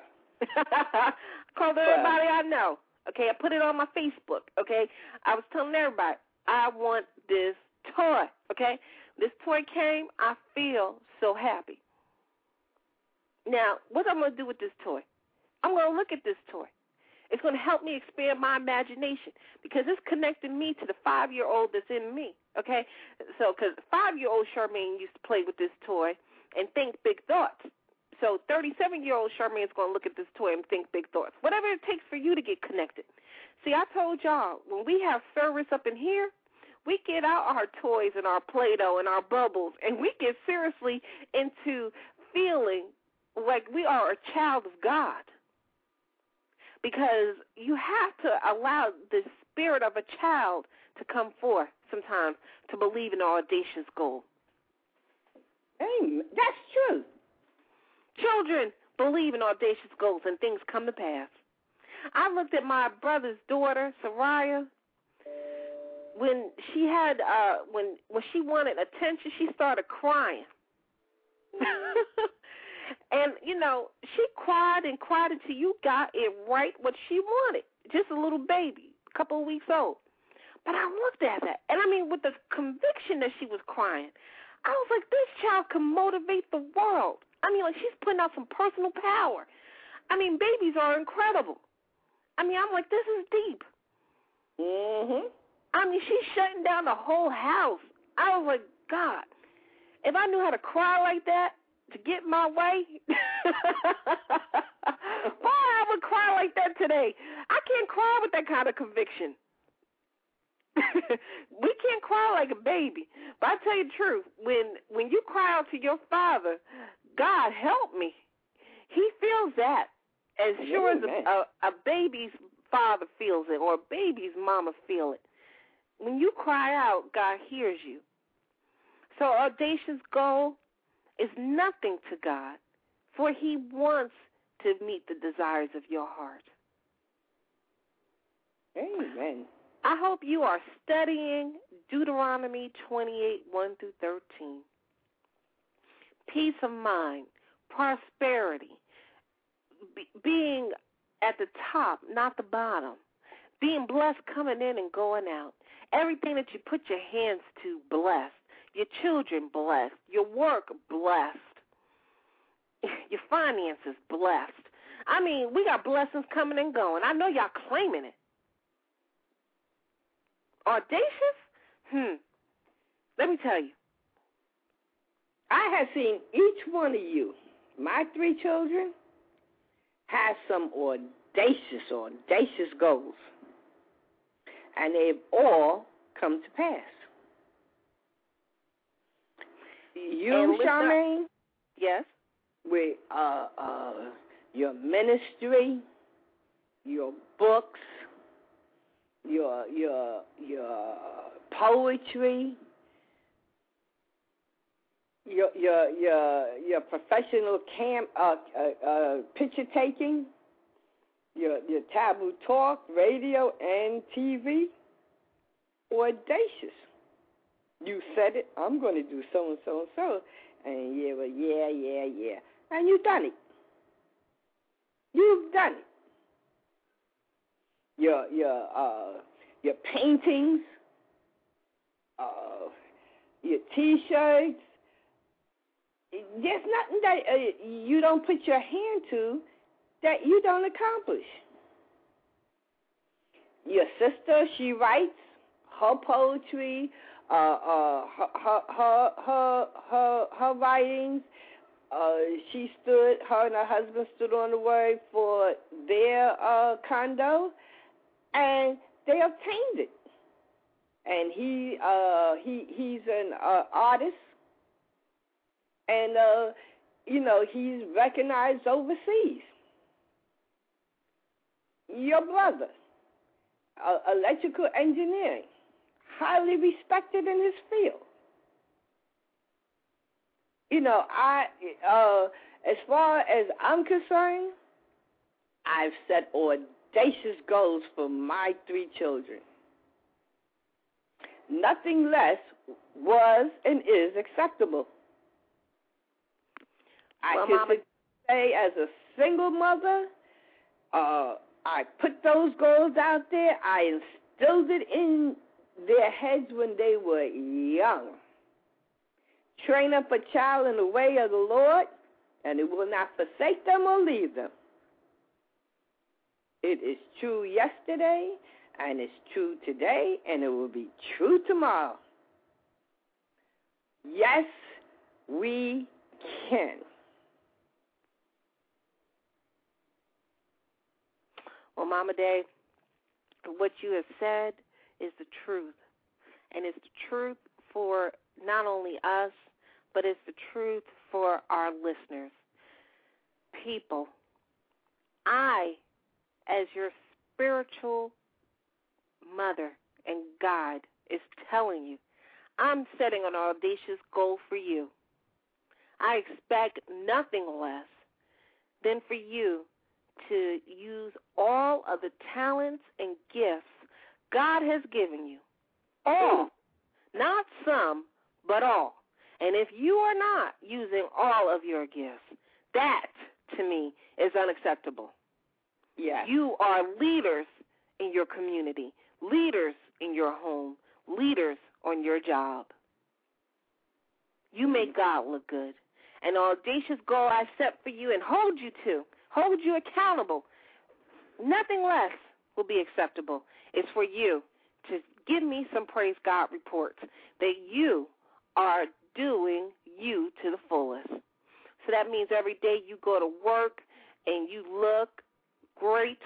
I Called everybody I know. Okay, I put it on my Facebook. Okay, I was telling everybody I want this toy. Okay, this toy came. I feel so happy. Now, what I'm gonna do with this toy? I'm gonna look at this toy. It's gonna help me expand my imagination because it's connecting me to the five year old that's in me. Okay, so because five year old Charmaine used to play with this toy and think big thoughts. So 37 year old Charmaine is going to look at this toy and think big thoughts. Whatever it takes for you to get connected. See, I told y'all, when we have service up in here, we get out our toys and our Play Doh and our bubbles, and we get seriously into feeling like we are a child of God. Because you have to allow the spirit of a child to come forth sometimes to believe in an audacious goal. Amen. That's true. Children believe in audacious goals and things come to pass. I looked at my brother's daughter, Soraya. When she had uh when when she wanted attention, she started crying. and you know, she cried and cried until you got it right what she wanted. Just a little baby, a couple of weeks old. But I looked at that, and I mean, with the conviction that she was crying, I was like, this child can motivate the world. I mean, like she's putting out some personal power. I mean, babies are incredible. I mean, I'm like, this is deep. Mhm. I mean, she's shutting down the whole house. I was like, God, if I knew how to cry like that to get my way, boy, I would cry like that today. I can't cry with that kind of conviction. we can't cry like a baby. But I tell you the truth, when when you cry out to your father, God help me. He feels that as sure as a, a, a baby's father feels it or a baby's mama feel it. When you cry out, God hears you. So audacious goal is nothing to God, for He wants to meet the desires of your heart. Amen. I hope you are studying Deuteronomy 28 1 through 13. Peace of mind, prosperity, be, being at the top, not the bottom, being blessed coming in and going out. Everything that you put your hands to, blessed. Your children, blessed. Your work, blessed. Your finances, blessed. I mean, we got blessings coming and going. I know y'all claiming it. Audacious? Hmm. Let me tell you. I have seen each one of you, my three children, have some audacious, audacious goals. And they've all come to pass. You, Charmaine, Yes. with uh, uh, your ministry, your books, your your your poetry, your your your your professional camp uh, uh, uh, picture taking, your your taboo talk, radio and TV, audacious. You said it. I'm going to do so and so and so, and yeah, well, yeah, yeah, yeah, and you've done it. You've done it. Your your uh your paintings, uh, your T-shirts. There's nothing that uh, you don't put your hand to that you don't accomplish. Your sister, she writes her poetry, uh, uh, her, her, her, her, her, writings. Uh, she stood, her and her husband stood on the word for their uh, condo, and they obtained it. And he, uh, he, he's an uh, artist, and uh, you know he's recognized overseas. Your brother, uh, electrical engineering, highly respected in his field. You know, I uh, as far as I'm concerned, I've set audacious goals for my three children. Nothing less was and is acceptable. Well, I can Mama- say, as a single mother, uh, I put those goals out there. I instilled it in their heads when they were young. Train up a child in the way of the Lord, and it will not forsake them or leave them. It is true yesterday, and it's true today, and it will be true tomorrow. Yes, we can. Well, Mama Day, what you have said is the truth. And it's the truth for not only us, but it's the truth for our listeners. People, I, as your spiritual mother and guide, is telling you, I'm setting an audacious goal for you. I expect nothing less than for you to use all of the talents and gifts God has given you. All. Not some, but all. And if you are not using all of your gifts, that to me is unacceptable. Yes. You are leaders in your community, leaders in your home, leaders on your job. You make mm-hmm. God look good. An audacious goal I set for you and hold you to, hold you accountable. Nothing less will be acceptable. It's for you to give me some praise God reports that you are doing you to the fullest. So that means every day you go to work and you look great,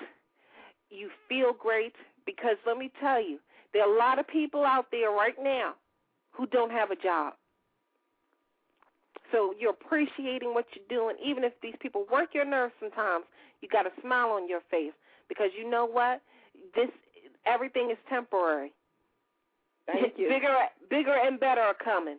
you feel great, because let me tell you, there are a lot of people out there right now who don't have a job. So you're appreciating what you're doing, even if these people work your nerves sometimes. You got a smile on your face because you know what? This everything is temporary. Thank you. bigger, bigger and better are coming.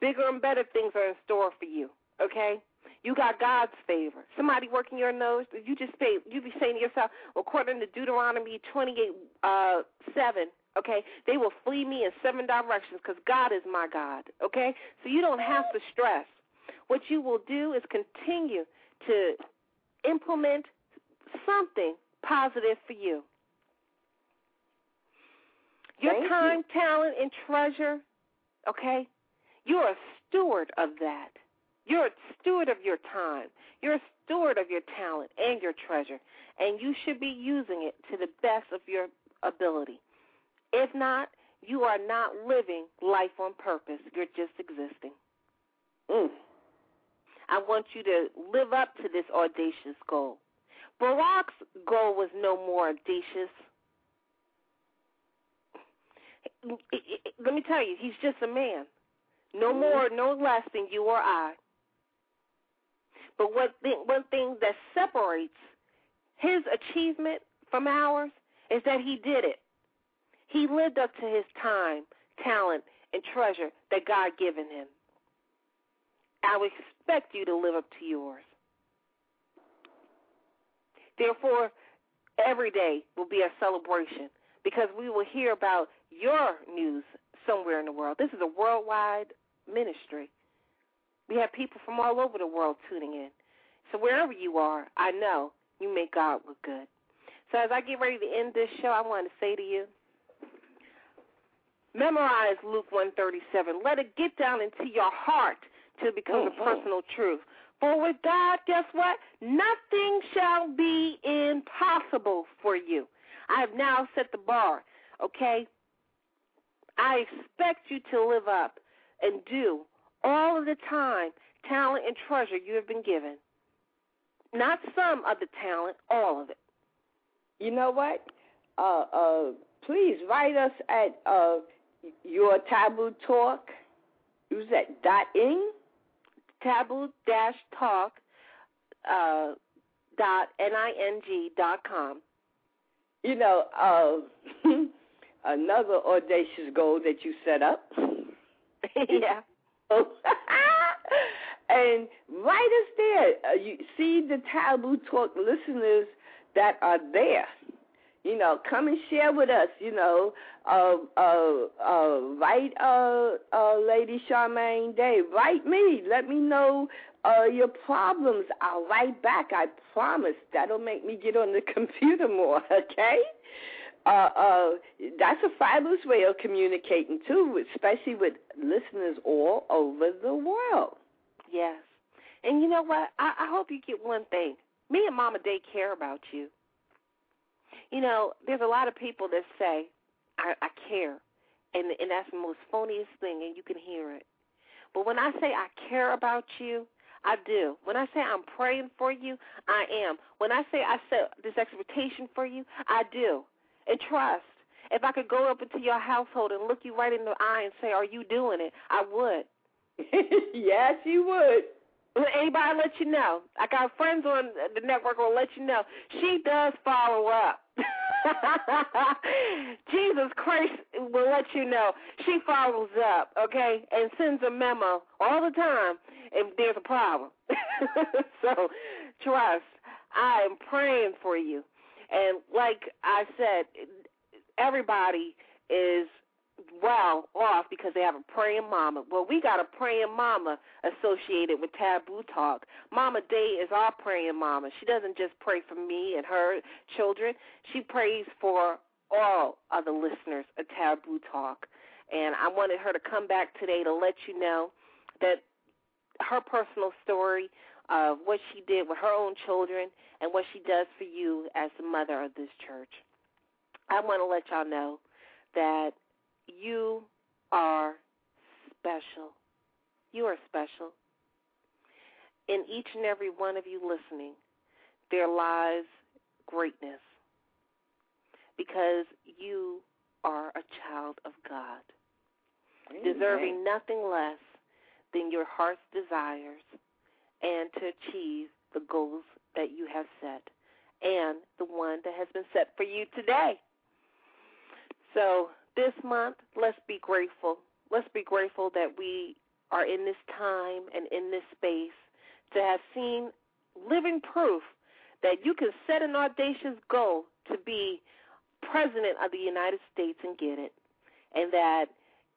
Bigger and better things are in store for you. Okay. You got God's favor. Somebody working your nose, you just say, you be saying to yourself, according to Deuteronomy 28, uh, 7, okay, they will flee me in seven directions because God is my God, okay? So you don't have to stress. What you will do is continue to implement something positive for you. Your Thank you. time, talent, and treasure, okay? You're a steward of that. You're a steward of your time. You're a steward of your talent and your treasure, and you should be using it to the best of your ability. If not, you are not living life on purpose. You're just existing. Mm. I want you to live up to this audacious goal. Barack's goal was no more audacious. Let me tell you, he's just a man. No Mhm. more, no less than you or I. But what thing, one thing that separates his achievement from ours is that he did it. He lived up to his time, talent, and treasure that God given him. I would expect you to live up to yours. Therefore, every day will be a celebration because we will hear about your news somewhere in the world. This is a worldwide ministry. We have people from all over the world tuning in. So wherever you are, I know you make God look good. So as I get ready to end this show, I want to say to you, memorize Luke 137. Let it get down into your heart till it becomes a mm-hmm. personal truth. For with God, guess what? Nothing shall be impossible for you. I have now set the bar, okay? I expect you to live up and do all of the time, talent, and treasure you have been given. Not some of the talent, all of it. You know what? Uh, uh, please write us at uh, your taboo talk. Who's that? Dot ing. Taboo dash talk uh, dot n i n g dot com. You know, uh, another audacious goal that you set up. yeah. and write us there. Uh, you see the taboo talk listeners that are there. You know, come and share with us. You know, uh, uh, uh, write uh, uh, Lady Charmaine Day. Write me. Let me know uh, your problems. I'll write back. I promise. That'll make me get on the computer more. Okay. Uh, uh, that's a fabulous way of communicating too, especially with listeners all over the world. Yes. And you know what? I, I hope you get one thing. Me and Mama Day care about you. You know, there's a lot of people that say, I, I care. And and that's the most phoniest thing and you can hear it. But when I say I care about you, I do. When I say I'm praying for you, I am. When I say I set this expectation for you, I do. And trust. If I could go up into your household and look you right in the eye and say, Are you doing it? I would. yes, you would. Anybody let you know? I got friends on the network will let you know. She does follow up. Jesus Christ will let you know. She follows up, okay, and sends a memo all the time if there's a problem. so trust. I am praying for you. And like I said, everybody is well off because they have a praying mama. Well, we got a praying mama associated with Taboo Talk. Mama Day is our praying mama. She doesn't just pray for me and her children. She prays for all of the listeners of Taboo Talk. And I wanted her to come back today to let you know that her personal story of what she did with her own children and what she does for you as the mother of this church. I want to let y'all know that you are special. You are special. In each and every one of you listening, there lies greatness because you are a child of God, Amen. deserving nothing less than your heart's desires and to achieve the goals that you have set and the one that has been set for you today. So this month, let's be grateful. Let's be grateful that we are in this time and in this space to have seen living proof that you can set an audacious goal to be president of the United States and get it. And that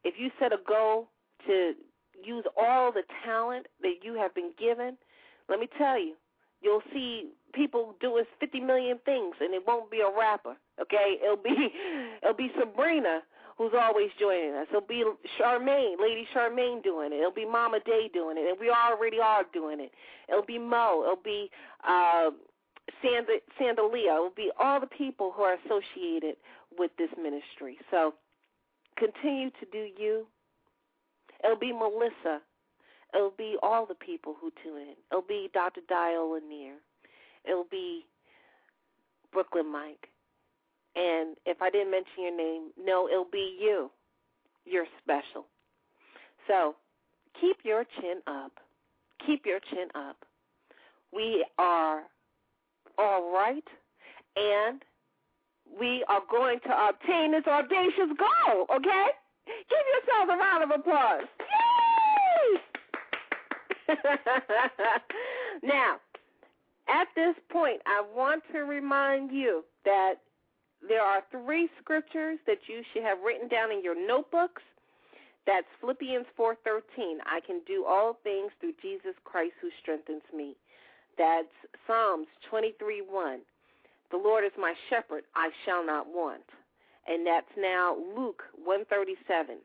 if you set a goal to use all the talent that you have been given, let me tell you, you'll see people doing 50 million things and it won't be a rapper, okay? It'll be it'll be Sabrina who's always joining us. It'll be Charmaine, Lady Charmaine doing it. It'll be Mama Day doing it, and we already are doing it. It'll be Mo. It'll be uh, Sanda, Sandalia. It'll be all the people who are associated with this ministry. So continue to do you. It'll be Melissa. It'll be all the people who tune in. It'll be Dr. Dio Lanier. It'll be Brooklyn Mike. And if I didn't mention your name, no, it'll be you. You're special. So keep your chin up. Keep your chin up. We are all right, and we are going to obtain this audacious goal, okay? Give yourselves a round of applause. Now, at this point, I want to remind you that there are three scriptures that you should have written down in your notebooks. That's Philippians 4:13. I can do all things through Jesus Christ who strengthens me. That's Psalms 23:1. The Lord is my shepherd; I shall not want. And that's now Luke 137.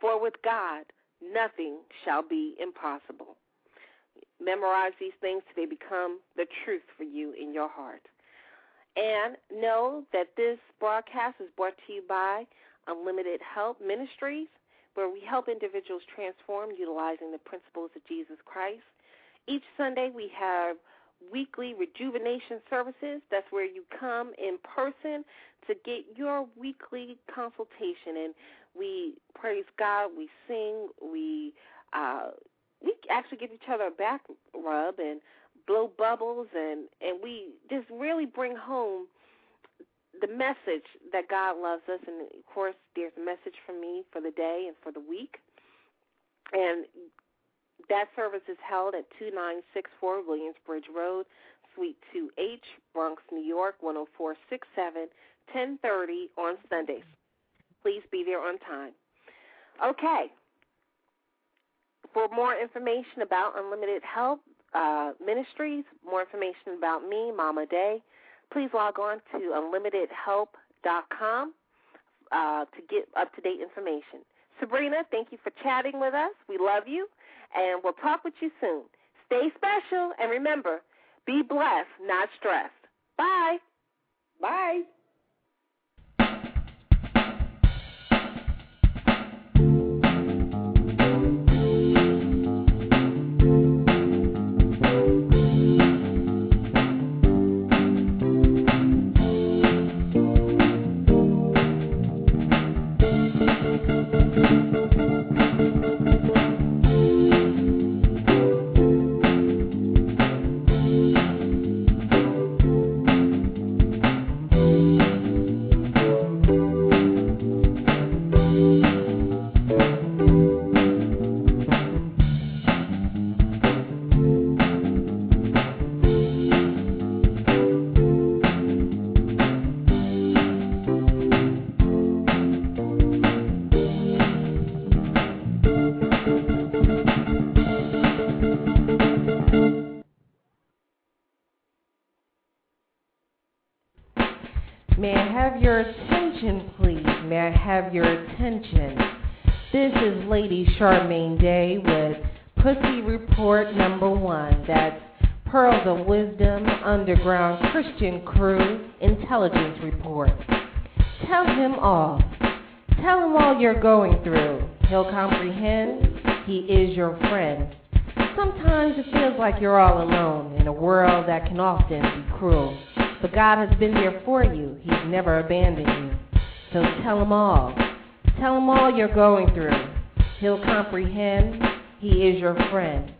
For with God nothing shall be impossible. Memorize these things so they become the truth for you in your heart. And know that this broadcast is brought to you by Unlimited Help Ministries, where we help individuals transform utilizing the principles of Jesus Christ. Each Sunday, we have weekly rejuvenation services. That's where you come in person to get your weekly consultation. And we praise God, we sing, we uh, we actually give each other a back rub and blow bubbles and and we just really bring home the message that God loves us and of course there's a message from me for the day and for the week. And that service is held at 2964 Williamsbridge Road, Suite 2H, Bronx, New York 10467, 10:30 on Sundays. Please be there on time. Okay. For more information about Unlimited Help, uh, ministries, more information about me, Mama Day, please log on to unlimitedhelp.com uh, to get up to date information. Sabrina, thank you for chatting with us. We love you, and we'll talk with you soon. Stay special, and remember, be blessed, not stressed. Bye. Bye. Have your attention, please? May I have your attention? This is Lady Charmaine Day with Pussy Report number one. That's Pearls of Wisdom Underground Christian Crew Intelligence Report. Tell him all. Tell him all you're going through. He'll comprehend. He is your friend. Sometimes it feels like you're all alone in a world that can often be cruel. But God has been there for you. He's never abandoned you. So tell him all. Tell him all you're going through. He'll comprehend. He is your friend.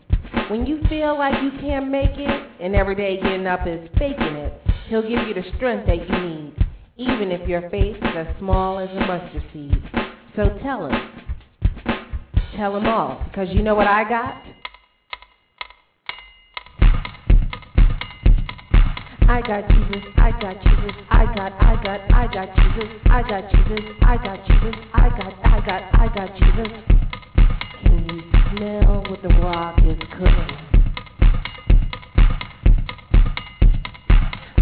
When you feel like you can't make it and every day getting up is faking it, he'll give you the strength that you need, even if your faith is as small as a mustard seed. So tell him. Tell him all, because you know what I got? I got Jesus, I got Jesus, I got, I got, I got Jesus, I got Jesus, I got Jesus, I got, I got, I got Jesus. Can you smell what the rock is cooking?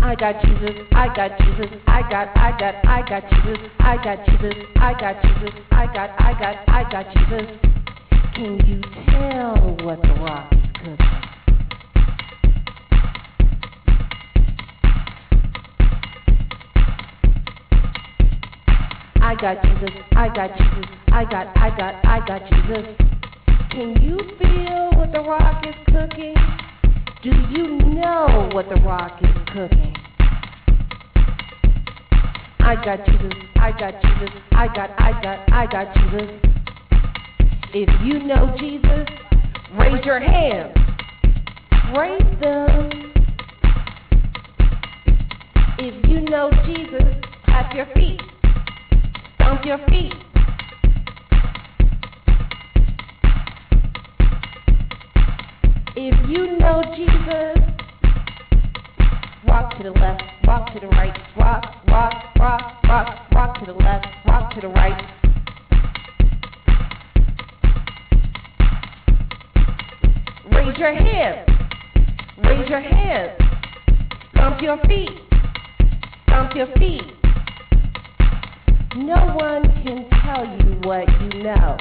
I got Jesus, I got Jesus, I got, I got, I got Jesus, I got Jesus, I got Jesus, I got, I got, I got Jesus. Can you tell what the rock is cooking? I got Jesus, I got Jesus, I got, I got, I got Jesus. Can you feel what the rock is cooking? Do you know what the rock is cooking? I got Jesus, I got Jesus, I got, I got, I got Jesus. If you know Jesus, raise your hands. Raise them. If you know Jesus, clap your feet. Stomp your feet. If you know Jesus, walk to the left, walk to the right, rock, rock, rock, rock, rock to the left, walk to the right. Raise your hands. Raise your hands. Stomp your feet. Stomp your feet. No one can tell you what you know.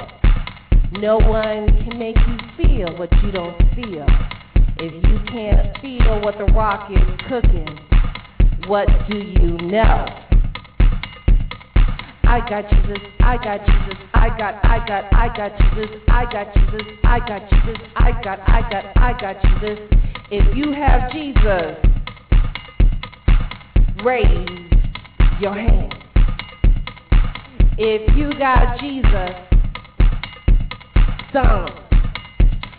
No one can make you feel what you don't feel. If you can't feel what the rock is cooking, what do you know? I got Jesus, I got Jesus, I got, I got, I got Jesus, I got Jesus, I got Jesus, I got, I got, I got Jesus. If you have Jesus, raise your hand. If you got Jesus, stomp,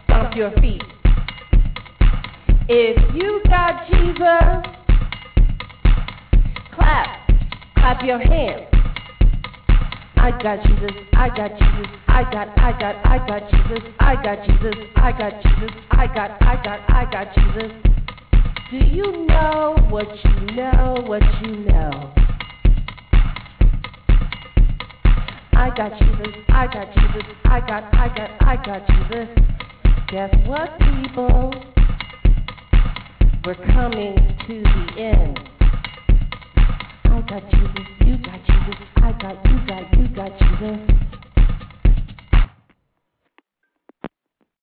stomp your feet. If you got Jesus, clap, clap your hands. I got Jesus, I got Jesus, I got, I got, I got Jesus, I got Jesus, I got Jesus, I got, I got, I got Jesus. Do you know what you know, what you know? I got Jesus, I got Jesus, I got, I got, I got Jesus. Guess what, people? We're coming to the end. I got Jesus, you got Jesus, I got, you got, you got Jesus.